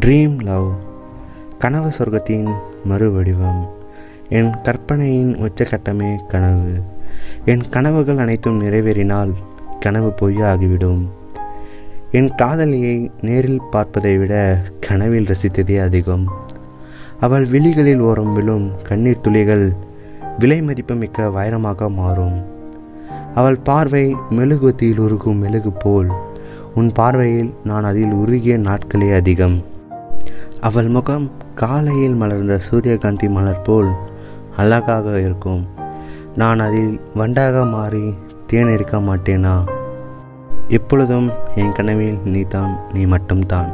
Dream love கனவு சொர்க்கத்தின் மறுவடிவம். என் கற்பனையின் உச்சக்கட்டமே கனவு. என் கனவுகள் அனைத்தும் நிறைவேறினால் கனவு பொய்யாகிவிடும். என் காதலியை நேரில் பார்ப்பதை விட கனவில் ரசித்ததே அதிகம். அவள் விழிகளில் ஓரம் விழும் கண்ணீர் துளிகள் விலை மதிப்புமிக்க வைரமாக மாறும். அவள் பார்வை மெழுகுவத்தியில் உருகும் மெழுகு போல் உன் பார்வையில் நான் அதில் உருகிய நாட்களே அதிகம். அவள் முகம் காலையில் மலர்ந்த சூரியகாந்தி மலர் போல் அழகாக இருக்கும். நான் அதில் வண்டாக மாறி தேன் எடுக்க மாட்டேனா? எப்பொழுதும் என் கனவில் நீ தான் நீ மட்டும்தான்.